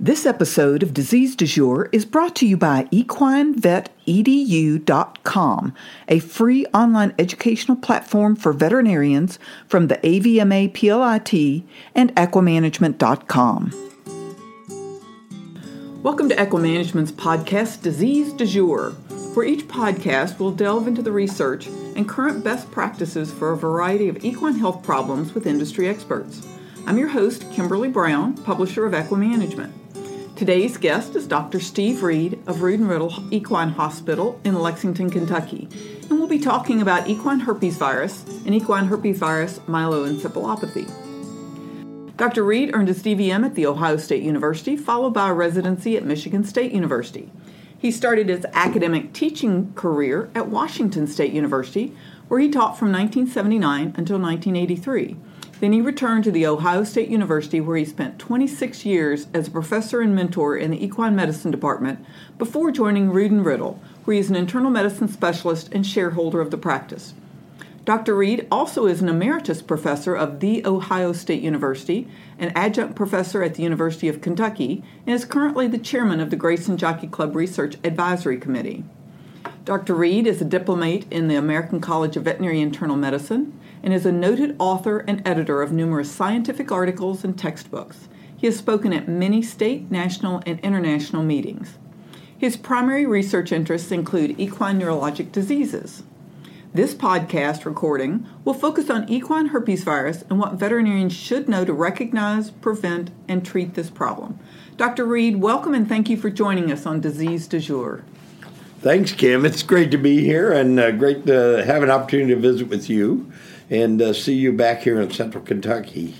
This episode of Disease Du Jour is brought to you by equinevetedu.com, a free online educational platform for veterinarians from the AVMA PLIT and equimanagement.com. Welcome to Equimanagement's podcast, Disease Du Jour, where each podcast will delve into the research and current best practices for a variety of equine health problems with industry experts. I'm your host, Kimberly Brown, publisher of Equimanagement. Today's guest is Dr. Steve Reed of Rood and Riddle Equine Hospital in Lexington, Kentucky, and we'll be talking about equine herpes virus and equine herpes virus myeloencephalopathy. Dr. Reed earned his DVM at The Ohio State University, followed by a residency at Michigan State University. He started his academic teaching career at Washington State University, where he taught from 1979 until 1983. Then he returned to the Ohio State University, where he spent 26 years as a professor and mentor in the equine medicine department before joining and Riddle, where he is an internal medicine specialist and shareholder of the practice. Dr. Reed also is an emeritus professor of The Ohio State University, an adjunct professor at the University of Kentucky, and is currently the chairman of the Grayson Jockey Club Research Advisory Committee. Dr. Reed is a diplomate in the American College of Veterinary Internal Medicine and is a noted author and editor of numerous scientific articles and textbooks. He has spoken at many state, national, and international meetings. His primary research interests include equine neurologic diseases. This podcast recording will focus on equine herpes virus and what veterinarians should know to recognize, prevent, and treat this problem. Dr. Reed, welcome and thank you for joining us on Disease du Jour. Thanks, Kim. It's great to be here and uh, great to have an opportunity to visit with you and uh, see you back here in central Kentucky.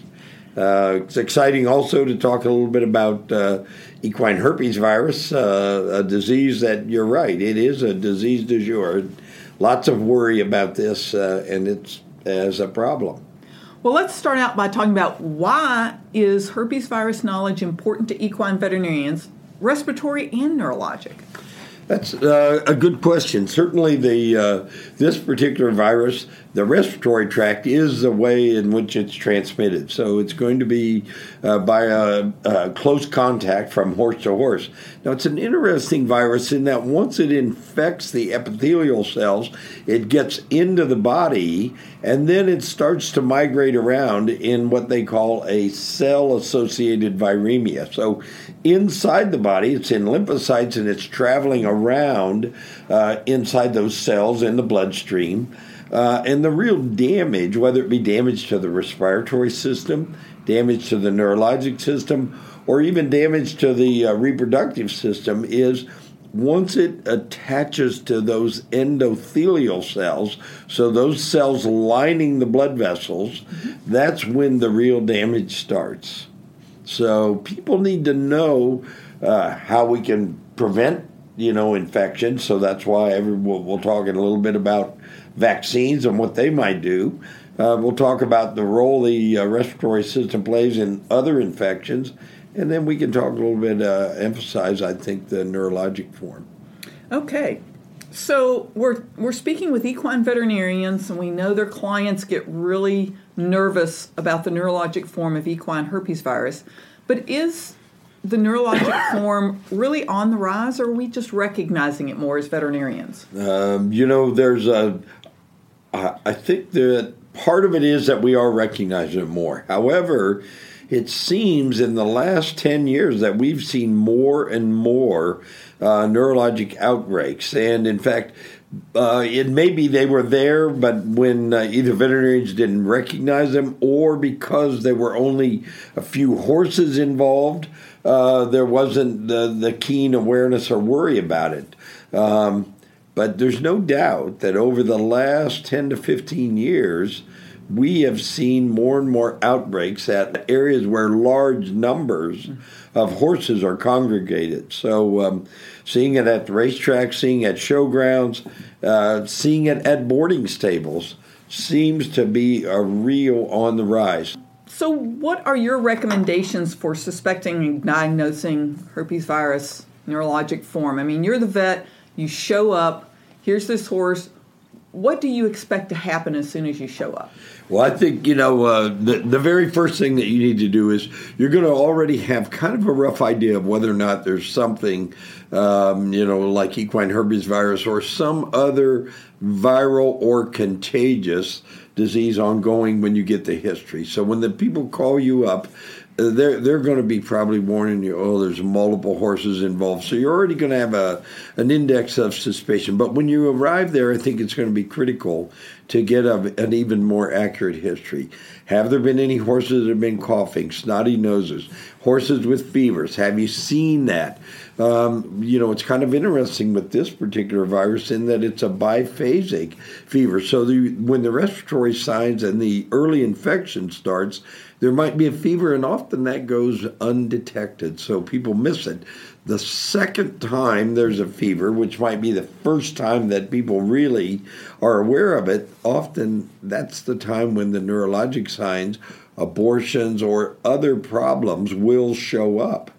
Uh, it's exciting also to talk a little bit about uh, equine herpes virus, uh, a disease that you're right, it is a disease du jour. Lots of worry about this, uh, and it's as a problem. Well, let's start out by talking about why is herpes virus knowledge important to equine veterinarians, respiratory and neurologic? That's uh, a good question. Certainly, the uh, this particular virus, the respiratory tract, is the way in which it's transmitted. So it's going to be uh, by a, a, close contact from horse to horse. Now, it's an interesting virus in that once it infects the epithelial cells, it gets into the body, and then it starts to migrate around in what they call a cell-associated viremia. So inside the body, it's in lymphocytes, and it's traveling around uh, inside those cells in the bloodstream. Uh, and the real damage, whether it be damage to the respiratory system, damage to the neurologic system, or even damage to the uh, reproductive system, is once it attaches to those endothelial cells, so those cells lining the blood vessels, that's when the real damage starts. So people need to know uh, how we can prevent you know, infection. So that's why every, we'll, we'll talk a little bit about vaccines and what they might do. Uh, we'll talk about the role the uh, respiratory system plays in other infections, and then we can talk a little bit, uh, emphasize, I think, the neurologic form. Okay. So we're we're speaking with equine veterinarians, and we know their clients get really nervous about the neurologic form of equine herpes virus. But is the neurologic form really on the rise, or are we just recognizing it more as veterinarians? Um, you know, there's a. I think that part of it is that we are recognizing it more. However, it seems in the last 10 years that we've seen more and more uh, neurologic outbreaks. And in fact, uh, it may be they were there, but when uh, either veterinarians didn't recognize them or because there were only a few horses involved, uh, there wasn't the, the keen awareness or worry about it. Um, but there's no doubt that over the last 10 to 15 years, we have seen more and more outbreaks at areas where large numbers of horses are congregated. So, um, seeing it at the racetrack, seeing it at showgrounds, uh, seeing it at boarding stables seems to be a real on the rise. So, what are your recommendations for suspecting and diagnosing herpes virus neurologic form? I mean, you're the vet, you show up, here's this horse. what do you expect to happen as soon as you show up? Well, I think you know uh, the the very first thing that you need to do is you're going to already have kind of a rough idea of whether or not there's something, um, you know, like equine herpes virus or some other viral or contagious disease ongoing when you get the history. So when the people call you up, uh, they're they're going to be probably warning you. Oh, there's multiple horses involved, so you're already going to have a an index of suspicion. But when you arrive there, I think it's going to be critical to get a, an even more accurate history. Have there been any horses that have been coughing, snotty noses, horses with fevers? Have you seen that? Um, you know, it's kind of interesting with this particular virus in that it's a biphasic fever. So the, when the respiratory signs and the early infection starts, there might be a fever, and often that goes undetected. So people miss it. The second time there's a fever, which might be the first time that people really are aware of it, often that's the time when the neurologic signs, abortions, or other problems will show up.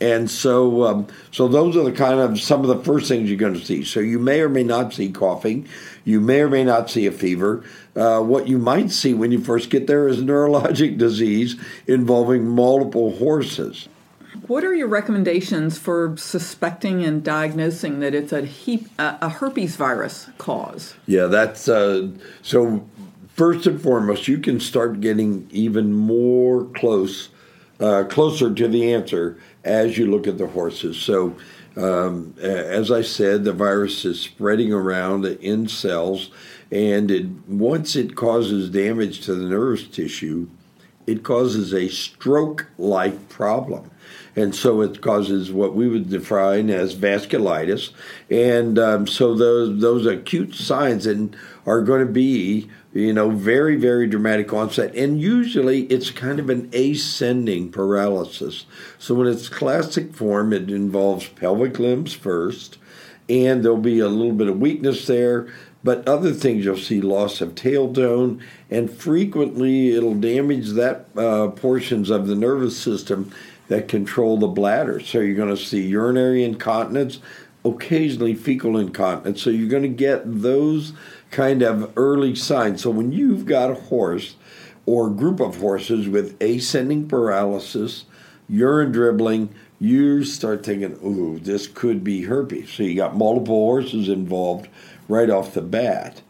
And so, um, so those are the kind of some of the first things you're going to see. So you may or may not see coughing, you may or may not see a fever. Uh, what you might see when you first get there is neurologic disease involving multiple horses. What are your recommendations for suspecting and diagnosing that it's a, he- a herpes virus cause? Yeah, that's uh, so. First and foremost, you can start getting even more close, uh, closer to the answer as you look at the horses. So, um, as I said, the virus is spreading around in cells, and it, once it causes damage to the nervous tissue, it causes a stroke like problem. And so it causes what we would define as vasculitis. And um, so those, those acute signs and are going to be you know, very, very dramatic onset. And usually it's kind of an ascending paralysis. So when it's classic form, it involves pelvic limbs first, and there'll be a little bit of weakness there. But other things you'll see loss of tail tone, and frequently it'll damage that uh, portions of the nervous system that control the bladder. So you're going to see urinary incontinence, occasionally fecal incontinence. So you're going to get those kind of early signs. So when you've got a horse or a group of horses with ascending paralysis, urine dribbling, you start thinking, ooh, this could be herpes. So you got multiple horses involved right off the bat.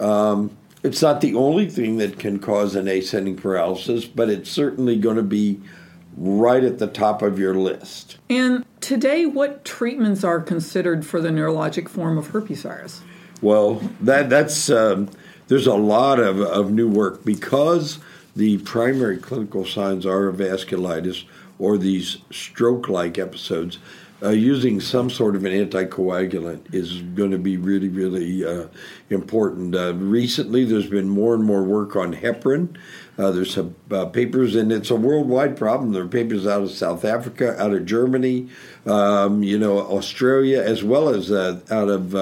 Um, it's not the only thing that can cause an ascending paralysis, but it's certainly going to be right at the top of your list. And today, what treatments are considered for the neurologic form of herpes virus? Well, that that's um, there's a lot of, of new work because the primary clinical signs are vasculitis or these stroke-like episodes. Uh, using some sort of an anticoagulant is going to be really, really uh, important. Uh, recently, there's been more and more work on heparin. Uh, there's some uh, papers, and it's a worldwide problem. There are papers out of South Africa, out of Germany, um, you know, Australia, as well as uh, out of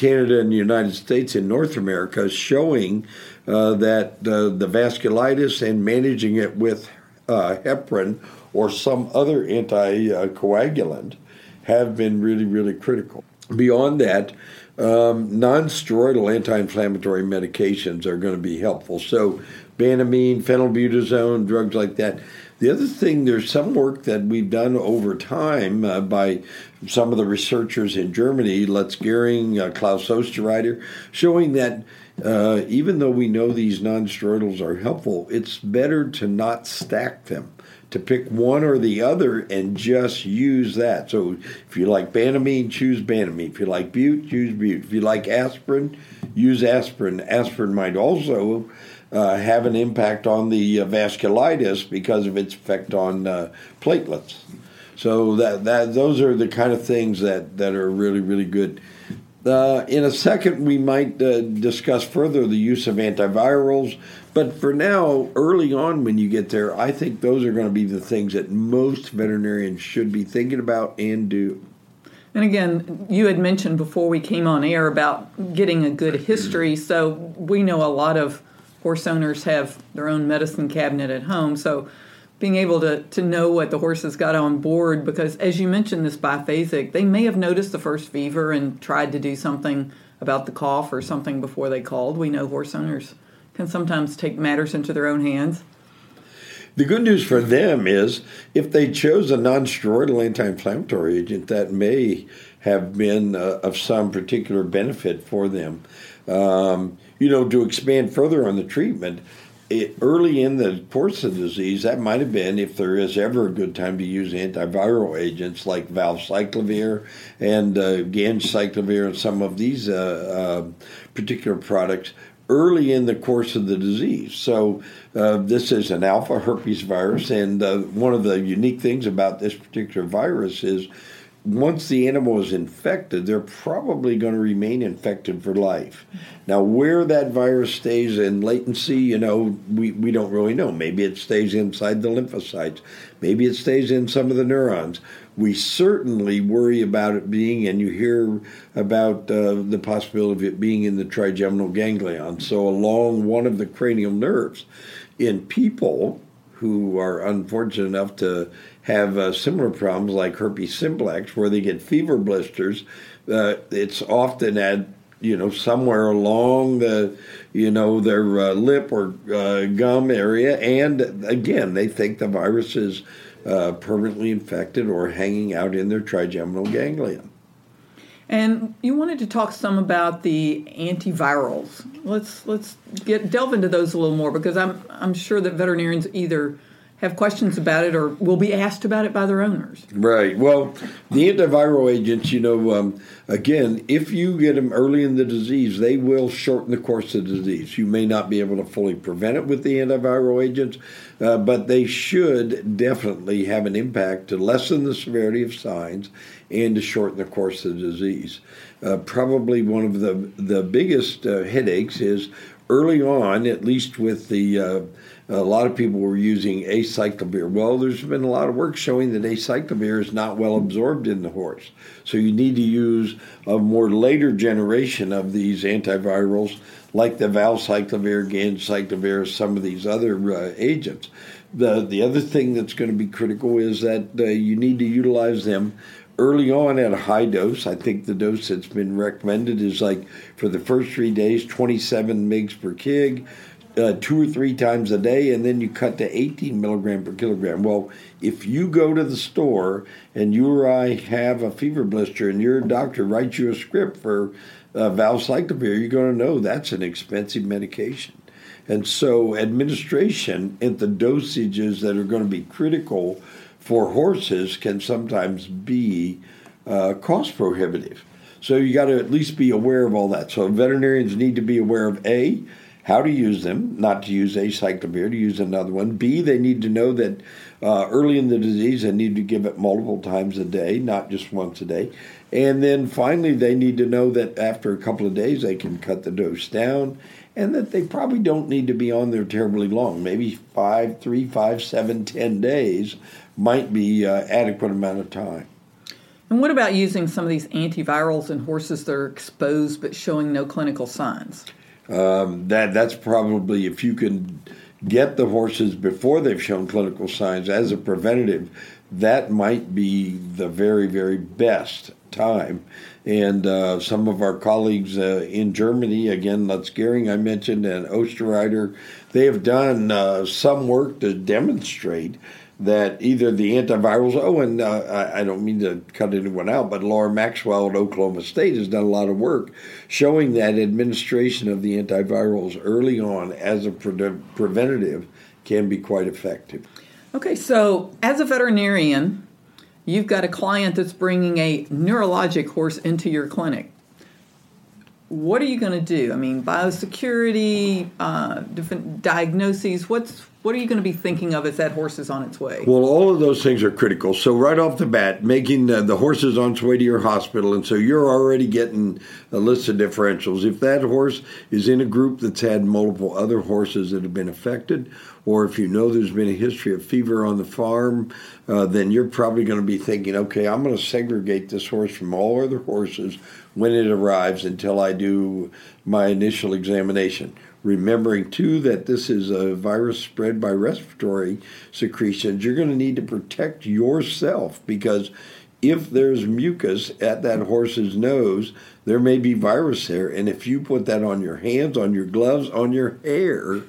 Canada and the United States and North America showing uh, that uh, the vasculitis and managing it with uh, heparin or some other anticoagulant have been really, really critical. Beyond that, um, non steroidal anti inflammatory medications are going to be helpful. So, Banamine, phenylbutazone, drugs like that. The other thing, there's some work that we've done over time uh, by some of the researchers in Germany, Lutz Goehring, uh, Klaus Osterrieder, showing that uh, even though we know these nonsteroidals are helpful, it's better to not stack them, to pick one or the other and just use that. So if you like Banamine, choose Banamine. If you like Bute, use Bute. If you like aspirin, use aspirin. Aspirin might also uh, have an impact on the uh, vasculitis because of its effect on uh, platelets. So that that those are the kind of things that that are really really good. Uh, in a second, we might uh, discuss further the use of antivirals, but for now, early on when you get there, I think those are going to be the things that most veterinarians should be thinking about and do. And again, you had mentioned before we came on air about getting a good history, so we know a lot of horse owners have their own medicine cabinet at home. So being able to, to know what the horses got on board because as you mentioned this biphasic they may have noticed the first fever and tried to do something about the cough or something before they called. We know horse owners can sometimes take matters into their own hands. The good news for them is if they chose a non-steroidal anti-inflammatory agent that may have been uh, of some particular benefit for them. Um, you know to expand further on the treatment it, early in the course of the disease, that might have been, if there is ever a good time to use antiviral agents like valcyclovir and uh, ganciclovir and some of these uh, uh, particular products early in the course of the disease. So, uh, this is an alpha herpes virus, and uh, one of the unique things about this particular virus is once the animal is infected, they're probably going to remain infected for life. Now, where that virus stays in latency, you know, we, we don't really know. Maybe it stays inside the lymphocytes, maybe it stays in some of the neurons. We certainly worry about it being, and you hear about uh, the possibility of it being in the trigeminal ganglion, so along one of the cranial nerves. In people, who are unfortunate enough to have uh, similar problems like herpes simplex, where they get fever blisters. Uh, it's often at you know somewhere along the you know their uh, lip or uh, gum area, and again they think the virus is uh, permanently infected or hanging out in their trigeminal ganglion. And you wanted to talk some about the antivirals. Let's let's get delve into those a little more because I'm I'm sure that veterinarians either have questions about it or will be asked about it by their owners. Right. Well, the antiviral agents, you know, um, again, if you get them early in the disease, they will shorten the course of the disease. You may not be able to fully prevent it with the antiviral agents, uh, but they should definitely have an impact to lessen the severity of signs and to shorten the course of the disease. Uh, probably one of the the biggest uh, headaches is early on, at least with the uh, a lot of people were using acyclovir. Well, there's been a lot of work showing that acyclovir is not well absorbed in the horse. So you need to use a more later generation of these antivirals, like the valcyclovir, ganciclovir, some of these other uh, agents. The, the other thing that's going to be critical is that uh, you need to utilize them early on at a high dose. I think the dose that's been recommended is like for the first three days, 27 mgs per kg uh, two or three times a day, and then you cut to 18 milligram per kilogram. Well, if you go to the store and you or I have a fever blister and your doctor writes you a script for uh, valcyclovir, you're going to know that's an expensive medication. And so, administration at the dosages that are going to be critical for horses can sometimes be uh, cost prohibitive. So, you got to at least be aware of all that. So, veterinarians need to be aware of A, how to use them, not to use acyclovir, to use another one. B, they need to know that uh, early in the disease they need to give it multiple times a day, not just once a day. And then finally, they need to know that after a couple of days they can cut the dose down and that they probably don't need to be on there terribly long. Maybe five, three, five, seven, ten days might be uh, adequate amount of time. And what about using some of these antivirals in horses that are exposed but showing no clinical signs? Um, that that's probably if you can get the horses before they've shown clinical signs as a preventative, that might be the very very best time. And uh, some of our colleagues uh, in Germany, again, Lutz Goehring, I mentioned, and Osterrieder, they have done uh, some work to demonstrate that either the antivirals, oh, and uh, I, don't mean to cut anyone out, but Laura Maxwell at Oklahoma State has done a lot of work showing that administration of the antivirals early on as a pre- preventative can be quite effective. Okay, so as a veterinarian, you've got a client that's bringing a neurologic horse into your clinic. What are you going to do? I mean, biosecurity, uh, different diagnoses. What's what are you going to be thinking of as that horse is on its way? Well, all of those things are critical. So, right off the bat, making the, the horse is on its way to your hospital, and so you're already getting a list of differentials. If that horse is in a group that's had multiple other horses that have been affected, or if you know there's been a history of fever on the farm, uh, then you're probably going to be thinking, okay, I'm going to segregate this horse from all other horses when it arrives until I do my initial examination remembering too that this is a virus spread by respiratory secretions, you're going to need to protect yourself because if there's mucus at that horse's nose, there may be virus there. And if you put that on your hands, on your gloves, on your hair,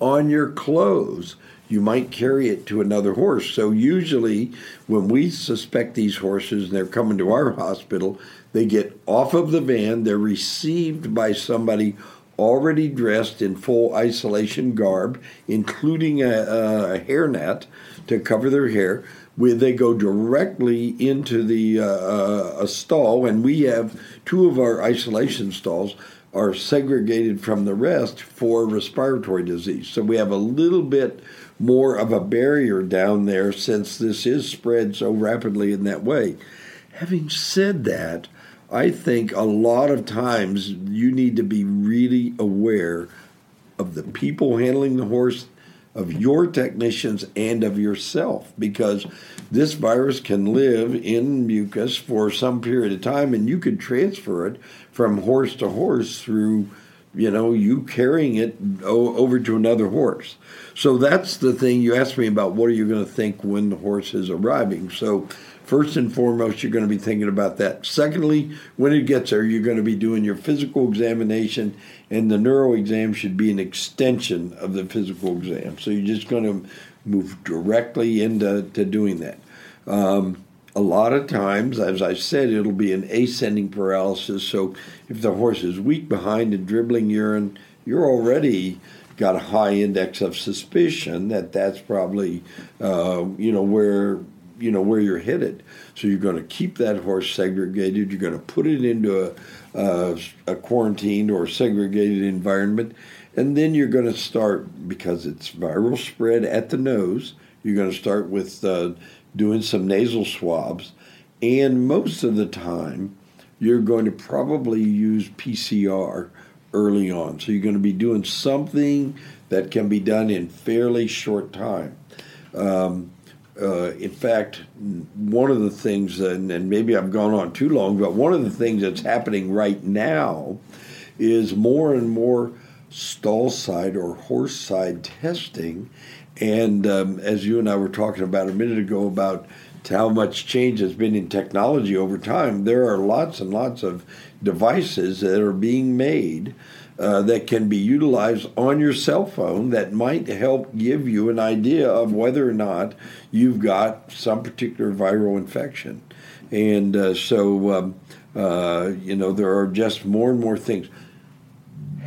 on your clothes, you might carry it to another horse. So usually when we suspect these horses and they're coming to our hospital, they get off of the van, they're received by somebody already dressed in full isolation garb, including a, a hairnet to cover their hair. Where they go directly into the uh, uh, a stall, and we have two of our isolation stalls are segregated from the rest for respiratory disease. So we have a little bit more of a barrier down there since this is spread so rapidly in that way. Having said that, I think a lot of times you need to be really aware of the people handling the horse, of your technicians, and of yourself because this virus can live in mucus for some period of time and you could transfer it from horse to horse through you know you carrying it over to another horse so that's the thing you asked me about what are you going to think when the horse is arriving so First and foremost, you're going to be thinking about that. Secondly, when it gets there, you're going to be doing your physical examination, and the neuro exam should be an extension of the physical exam. So you're just going to move directly into to doing that. Um, a lot of times, as I said, it'll be an ascending paralysis. So if the horse is weak behind and dribbling urine, you're already got a high index of suspicion that that's probably, uh, you know, where you know where you're headed. So you're going to keep that horse segregated. You're going to put it into a, a, a quarantined or segregated environment, and then you're going to start because it's viral spread at the nose. You're going to start with uh, doing some nasal swabs, and most of the time, you're going to probably use PCR early on. So you're going to be doing something that can be done in fairly short time. Um, uh, in fact, one of the things, and, and, maybe I've gone on too long, but one of the things that's happening right now is more and more stall side or horse side testing. And um, as you and I were talking about a minute ago about how much change has been in technology over time, there are lots and lots of devices that are being made uh, that can be utilized on your cell phone that might help give you an idea of whether or not you've got some particular viral infection. And uh, so, um, uh, you know, there are just more and more things.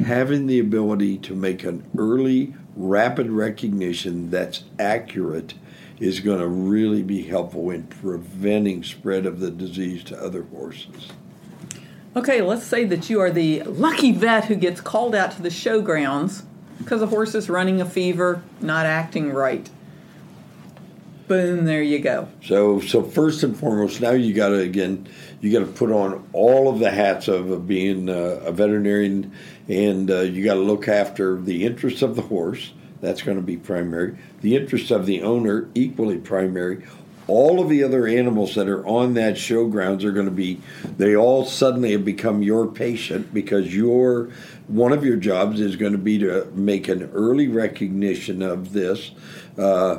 Having the ability to make an early, rapid recognition that's accurate is going to really be helpful in preventing spread of the disease to other horses. Okay, let's say that you are the lucky vet who gets called out to the showgrounds because a horse is running a fever, not acting right. Boom, there you go. So, so first and foremost, now you got to again, you got to put on all of the hats of, being uh, a veterinarian, and uh, you got to look after the interests of the horse. That's going to be primary. The interests of the owner equally primary all of the other animals that are on that showgrounds are going to be they all suddenly have become your patient because your one of your jobs is going to be to make an early recognition of this uh,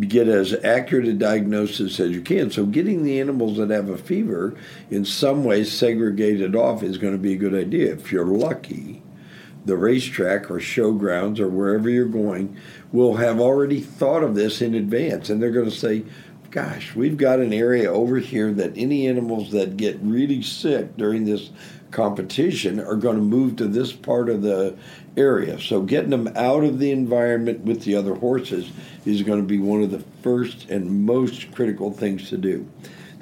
get as accurate a diagnosis as you can. So getting the animals that have a fever in some ways segregated off is going to be a good idea. If you're lucky the racetrack or showgrounds or wherever you're going will have already thought of this in advance and they're going to say gosh, we've got an area over here that any animals that get really sick during this competition are going to move to this part of the area. So getting them out of the environment with the other horses is going to be one of the first and most critical things to do.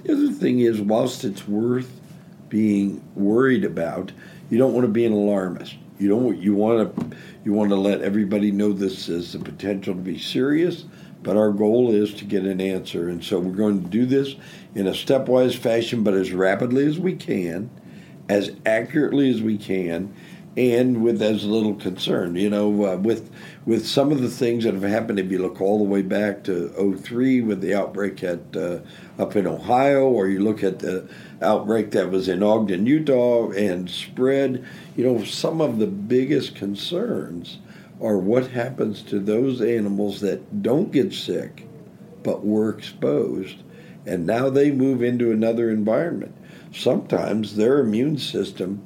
The other thing is, whilst it's worth being worried about, you don't want to be an alarmist. You don't. You want to. You want to let everybody know this has the potential to be serious but our goal is to get an answer. And so we're going to do this in a stepwise fashion, but as rapidly as we can, as accurately as we can, and with as little concern. You know, uh, with with some of the things that have happened, if you look all the way back to 03 with the outbreak at uh, up in Ohio, or you look at the outbreak that was in Ogden, Utah, and spread, you know, some of the biggest concerns are what happens to those animals that don't get sick but were exposed, and now they move into another environment. Sometimes their immune system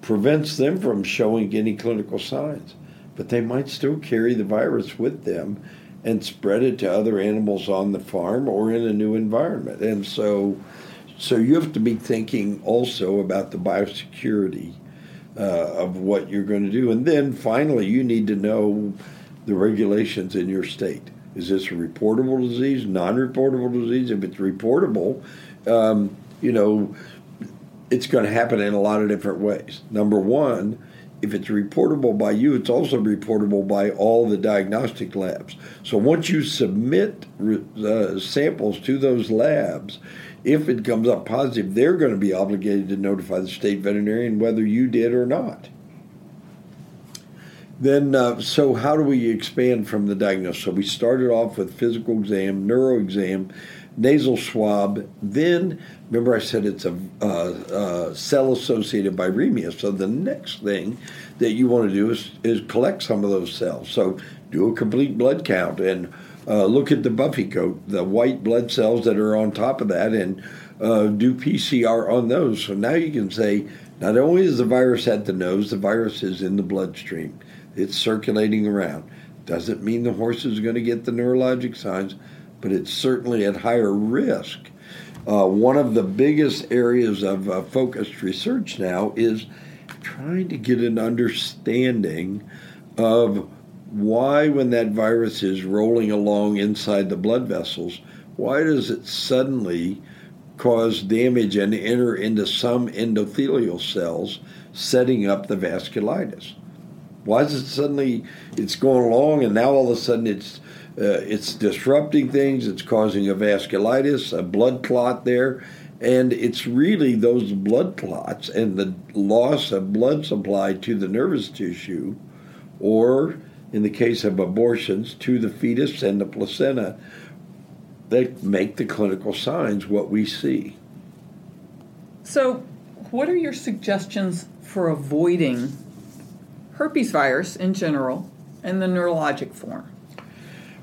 prevents them from showing any clinical signs, but they might still carry the virus with them and spread it to other animals on the farm or in a new environment. And so, so you have to be thinking also about the biosecurity uh, of what you're going to do. And then finally, you need to know the regulations in your state. Is this a reportable disease, non reportable disease? If it's reportable, um, you know, it's going to happen in a lot of different ways. Number one, if it's reportable by you, it's also reportable by all the diagnostic labs. So once you submit uh, samples to those labs, if it comes up positive, they're going to be obligated to notify the state veterinarian whether you did or not. Then, uh, so how do we expand from the diagnosis? So we started off with physical exam, neuro exam, nasal swab. Then, remember I said it's a uh, cell-associated viremia. So the next thing that you want to do is, is collect some of those cells. So do a complete blood count and uh, look at the buffy coat, the white blood cells that are on top of that, and uh, do PCR on those. So now you can say not only is the virus at the nose, the virus is in the bloodstream. It's circulating around. Doesn't mean the horse is going to get the neurologic signs, but it's certainly at higher risk. Uh, one of the biggest areas of uh, focused research now is trying to get an understanding of why, when that virus is rolling along inside the blood vessels, why does it suddenly cause damage and enter into some endothelial cells, setting up the vasculitis? Why is it suddenly it's going along and now all of a sudden it's uh, it's disrupting things. It's causing a vasculitis, a blood clot there, and it's really those blood clots and the loss of blood supply to the nervous tissue, or in the case of abortions, to the fetus and the placenta, that make the clinical signs what we see. So, what are your suggestions for avoiding herpes virus in general and the neurologic form?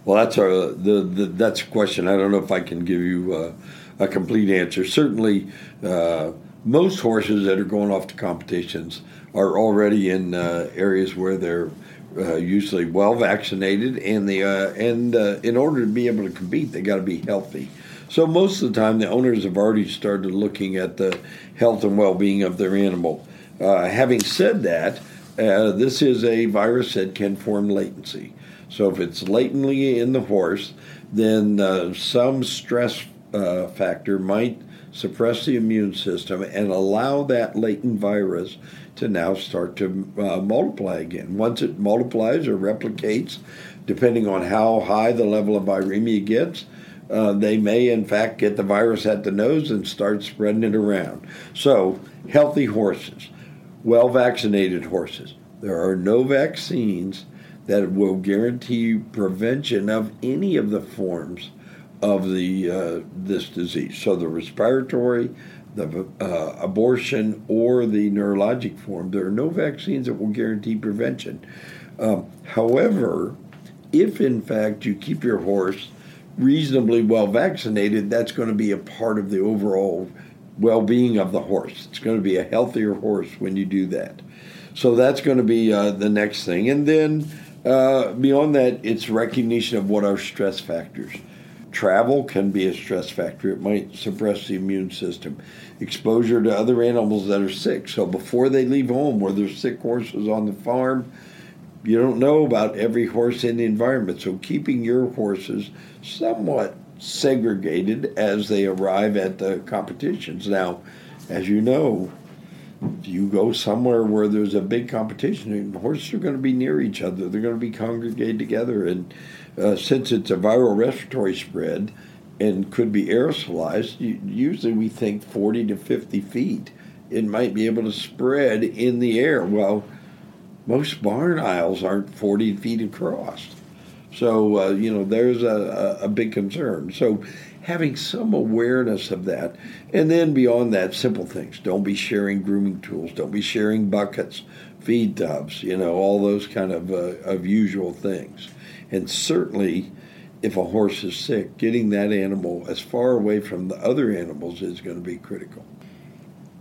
Well, that's a the, the that's a question. I don't know if I can give you uh, a complete answer. Certainly, uh, most horses that are going off to competitions are already in uh, areas where they're uh, usually well vaccinated, and the uh, and uh, in order to be able to compete, they got to be healthy. So most of the time, the owners have already started looking at the health and well-being of their animal. having said that, this is a virus that can form latency. So if it's latently in the horse, then uh, some stress uh, factor might suppress the immune system and allow that latent virus to now start to uh, multiply again. Once it multiplies or replicates, depending on how high the level of viremia gets, uh, they may in fact get the virus at the nose and start spreading it around. So, healthy horses, well vaccinated horses. There are no vaccines that will guarantee prevention of any of the forms of the uh, this disease. So the respiratory, the uh, abortion, or the neurologic form. There are no vaccines that will guarantee prevention. Um, however, if in fact you keep your horse reasonably well vaccinated, that's going to be a part of the overall well-being of the horse. It's going to be a healthier horse when you do that. So that's going to be uh, the next thing, and then uh, beyond that, it's recognition of what are stress factors. Travel can be a stress factor. It might suppress the immune system. Exposure to other animals that are sick. So before they leave home, where there's sick horses on the farm, you don't know about every horse in the environment. So keeping your horses somewhat segregated as they arrive at the competitions. Now, as you know, if you go somewhere where there's a big competition, horses are going to be near each other. They're going to be congregated together, and uh, since it's a viral respiratory spread and could be aerosolized, usually we think 40 to 50 feet. It might be able to spread in the air. Well, most barn aisles aren't 40 feet across. So, uh, you know, there's a, a, big concern. So, having some awareness of that. And then beyond that, simple things. Don't be sharing grooming tools. Don't be sharing buckets, feed tubs, you know, all those kind of, uh, of usual things. And certainly, if a horse is sick, getting that animal as far away from the other animals is going to be critical.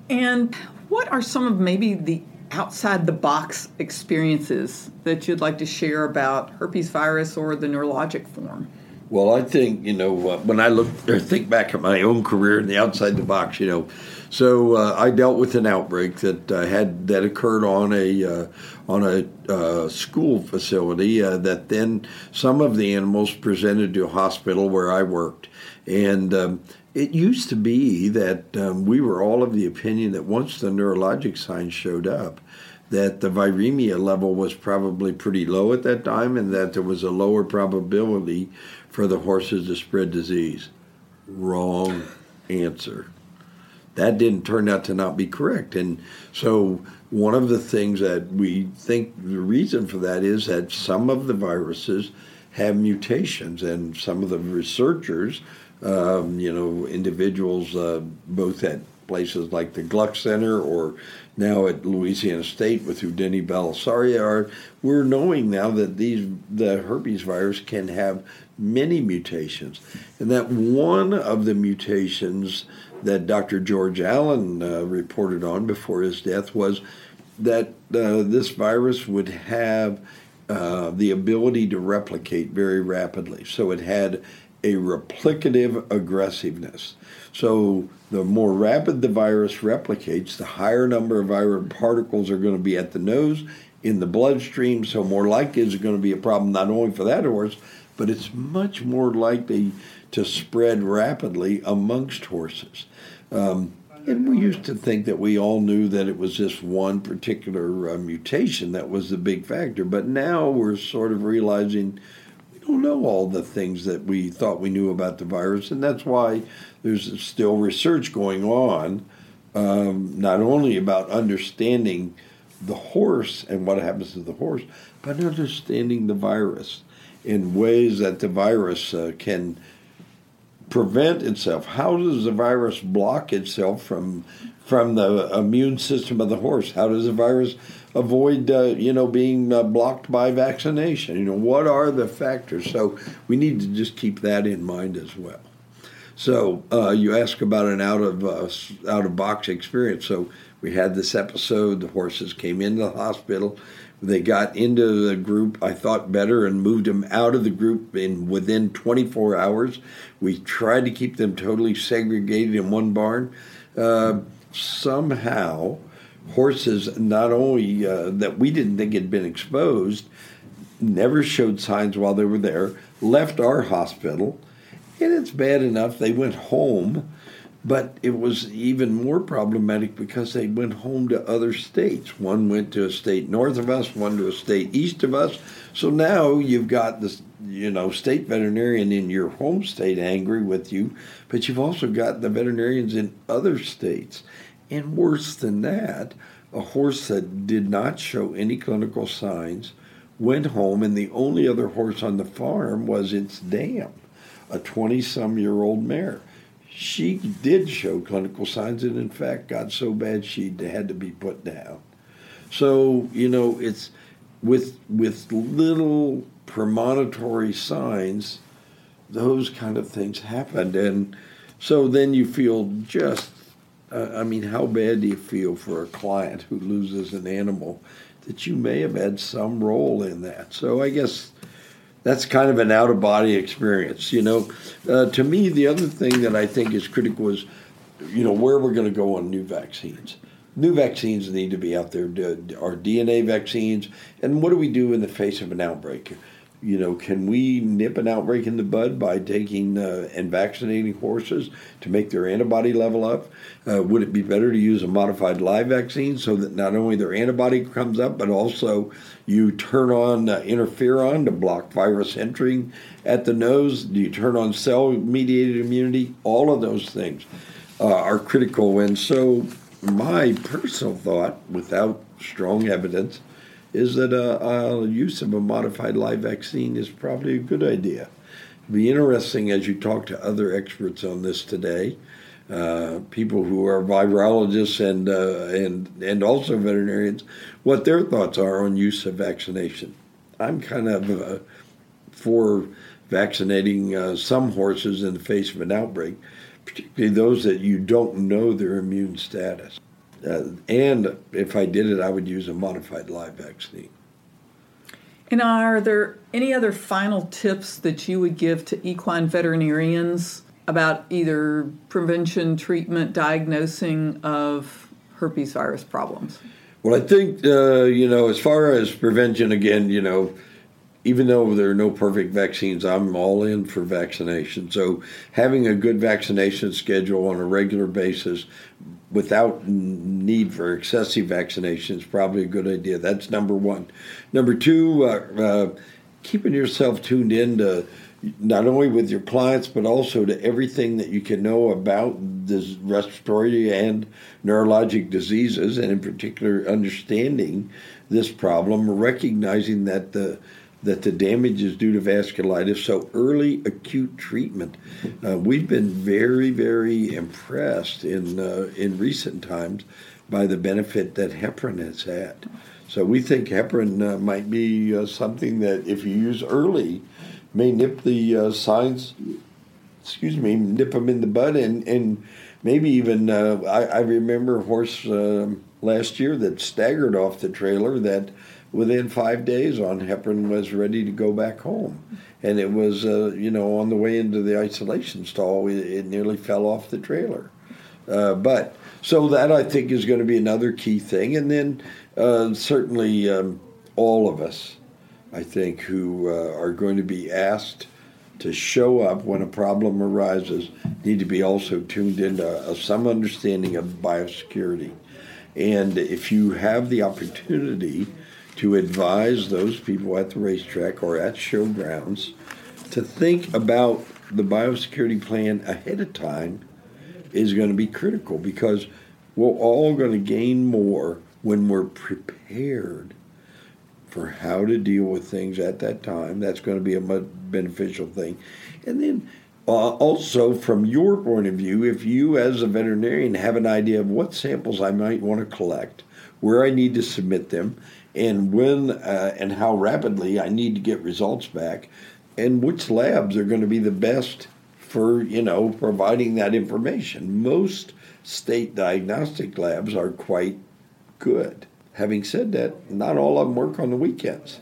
And what are some of maybe the outside the box experiences that you'd like to share about herpes virus or the neurologic form? Well, I think you know uh, when I look or think back at my own career in the outside the box, you know, so uh, I dealt with an outbreak that uh, had that occurred on a uh, on a uh, school facility. Uh, that then some of the animals presented to a hospital where I worked, and um, it used to be that um, we were all of the opinion that once the neurologic signs showed up, that the viremia level was probably pretty low at that time, and that there was a lower probability for the horses to spread disease. Wrong answer. That didn't turn out to not be correct. And so, one of the things that we think the reason for that is that some of the viruses have mutations, and some of the researchers, um, you know, individuals uh, both at places like the Gluck Center or now at Louisiana State with Udeni Balasuriya are, we're knowing now that these the herpes virus can have many mutations, and that one of the mutations that Dr. George Allen uh, reported on before his death was that uh, this virus would have uh, the ability to replicate very rapidly. So it had a replicative aggressiveness. So the more rapid the virus replicates, the higher number of viral particles are going to be at the nose, in the bloodstream. So more likely is going to be a problem not only for that horse, but it's much more likely to spread rapidly amongst horses. Um, and we used to think that we all knew that it was this one particular uh, mutation that was the big factor, but now we're sort of realizing we don't know all the things that we thought we knew about the virus, and that's why there's still research going on, um, not only about understanding the horse and what happens to the horse, but understanding the virus in ways that the virus uh, can prevent itself? How does the virus block itself from from the immune system of the horse? How does the virus avoid uh, you know being uh, blocked by vaccination? You know what are the factors? So we need to just keep that in mind as well. So uh, you ask about an out of uh, out of box experience. So we had this episode. The horses came into the hospital. They got into the group, I thought better, and moved them out of the group in within 24 hours. We tried to keep them totally segregated in one barn. Uh, somehow, horses not only uh, that we didn't think had been exposed, never showed signs while they were there, left our hospital, and it's bad enough they went home but it was even more problematic because they went home to other states. One went to a state north of us, one to a state east of us. So now you've got this, you know, state veterinarian in your home state angry with you, but you've also got the veterinarians in other states. And worse than that, a horse that did not show any clinical signs went home, and the only other horse on the farm was its dam, a 20 some year old mare she did show clinical signs and in fact got so bad she had to be put down. So you know it's with with little premonitory signs those kind of things happened. And so then you feel just uh, i mean how bad do you feel for a client who loses an animal that you may have had some role in that? So i guess that's kind of an out of body experience. You know, uh, to me, the other thing that I think is critical is, you know, where we're going to go on new vaccines. New vaccines need to be out there. Our DNA vaccines, and what do we do in the face of an outbreak? You know, can we nip an outbreak in the bud by taking uh, and vaccinating horses to make their antibody level up? Uh, would it be better to use a modified live vaccine so that not only their antibody comes up, but also you turn on uh, interferon to block virus entering at the nose? Do you turn on cell mediated immunity? All of those things uh, are critical. And so, my personal thought, without strong evidence, is that uh, uh, use of a modified live vaccine is probably a good idea. It'll be interesting as you talk to other experts on this today, uh, people who are virologists and uh, and and also veterinarians, what their thoughts are on use of vaccination. I'm kind of uh, for vaccinating uh, some horses in the face of an outbreak, particularly those that you don't know their immune status. Uh, and if I did it, I would use a modified live vaccine. And are there any other final tips that you would give to equine veterinarians about either prevention, treatment, diagnosing of herpes virus problems? Well, I think, uh, you know, as far as prevention, again, you know, even though there are no perfect vaccines, I'm all in for vaccination. So having a good vaccination schedule on a regular basis without need for excessive vaccination is probably a good idea. That's number one. Number two, uh, uh, keeping yourself tuned in to not only with your clients but also to everything that you can know about this respiratory and neurologic diseases, and in particular, understanding this problem, recognizing that the that the damage is due to vasculitis. So early acute treatment. Uh, we've been very, very impressed in uh, in recent times by the benefit that heparin has had. So we think heparin uh, might be uh, something that, if you use early, may nip the uh, signs. Excuse me, nip them in the bud, and and maybe even uh, I, I, remember a horse um, last year that staggered off the trailer that within five days on heparin was ready to go back home. And it was uh, you know on the way into the isolation stall it, it nearly fell off the trailer. Uh, but so that i think is going to be another key thing. And then uh, certainly um, all of us i think who uh, are going to be asked to show up when a problem arises need to be also tuned into some understanding of biosecurity. And if you have the opportunity to advise those people at the racetrack or at showgrounds to think about the biosecurity plan ahead of time is going to be critical because we're all going to gain more when we're prepared for how to deal with things at that time. That's going to be a beneficial thing. And then uh, also, from your point of view, if you as a veterinarian have an idea of what samples I might want to collect, where I need to submit them, and when uh, and how rapidly I need to get results back, and which labs are going to be the best for you know providing that information. Most state diagnostic labs are quite good. Having said that, not all of them work on the weekends.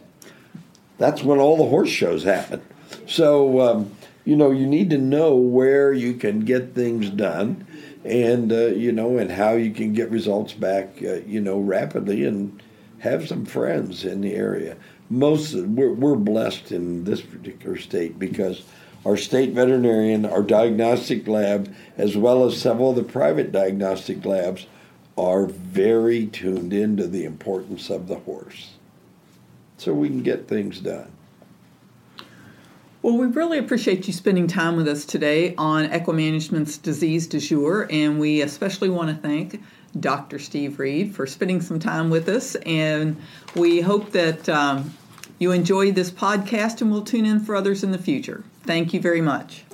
That's when all the horse shows happen. So um, you know you need to know where you can get things done, and uh, you know and how you can get results back uh, you know rapidly and have some friends in the area. Most we're, we're blessed in this particular state because our state veterinarian, our diagnostic lab, as well as several of the private diagnostic labs, are very tuned into the importance of the horse. So we can get things done. Well, we really appreciate you spending time with us today on Equimanagement's Disease du Jour, and we especially want to thank Dr. Steve Reed for spending some time with us. And we hope that um, you enjoyed this podcast and we'll tune in for others in the future. Thank you very much.